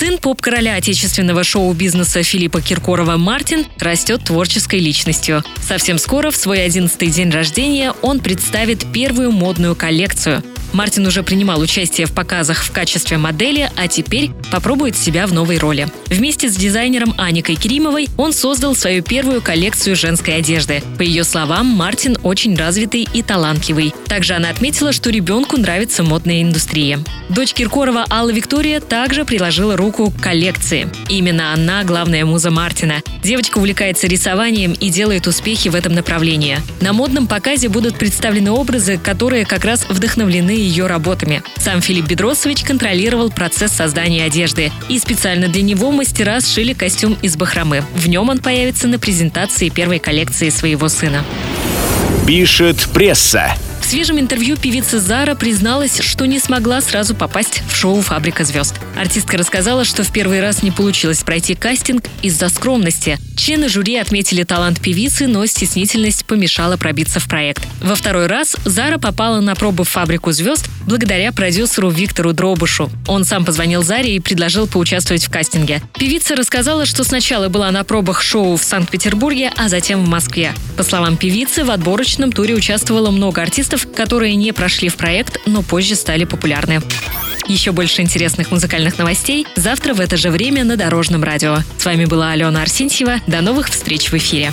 Сын поп-короля отечественного шоу-бизнеса Филиппа Киркорова Мартин растет творческой личностью. Совсем скоро, в свой одиннадцатый день рождения, он представит первую модную коллекцию. Мартин уже принимал участие в показах в качестве модели, а теперь попробует себя в новой роли. Вместе с дизайнером Аникой Керимовой он создал свою первую коллекцию женской одежды. По ее словам, Мартин очень развитый и талантливый. Также она отметила, что ребенку нравится модная индустрия. Дочь Киркорова Алла Виктория также приложила руку к коллекции. Именно она главная муза Мартина. Девочка увлекается рисованием и делает успехи в этом направлении. На модном показе будут представлены образы, которые как раз вдохновлены ее работами. Сам Филипп Бедросович контролировал процесс создания одежды, и специально для него мастера сшили костюм из бахромы. В нем он появится на презентации первой коллекции своего сына. Пишет пресса свежем интервью певица Зара призналась, что не смогла сразу попасть в шоу «Фабрика звезд». Артистка рассказала, что в первый раз не получилось пройти кастинг из-за скромности. Члены жюри отметили талант певицы, но стеснительность помешала пробиться в проект. Во второй раз Зара попала на пробу в «Фабрику звезд» благодаря продюсеру Виктору Дробышу. Он сам позвонил Заре и предложил поучаствовать в кастинге. Певица рассказала, что сначала была на пробах шоу в Санкт-Петербурге, а затем в Москве. По словам певицы, в отборочном туре участвовало много артистов, которые не прошли в проект, но позже стали популярны. Еще больше интересных музыкальных новостей завтра в это же время на Дорожном радио. С вами была Алена Арсентьева. До новых встреч в эфире.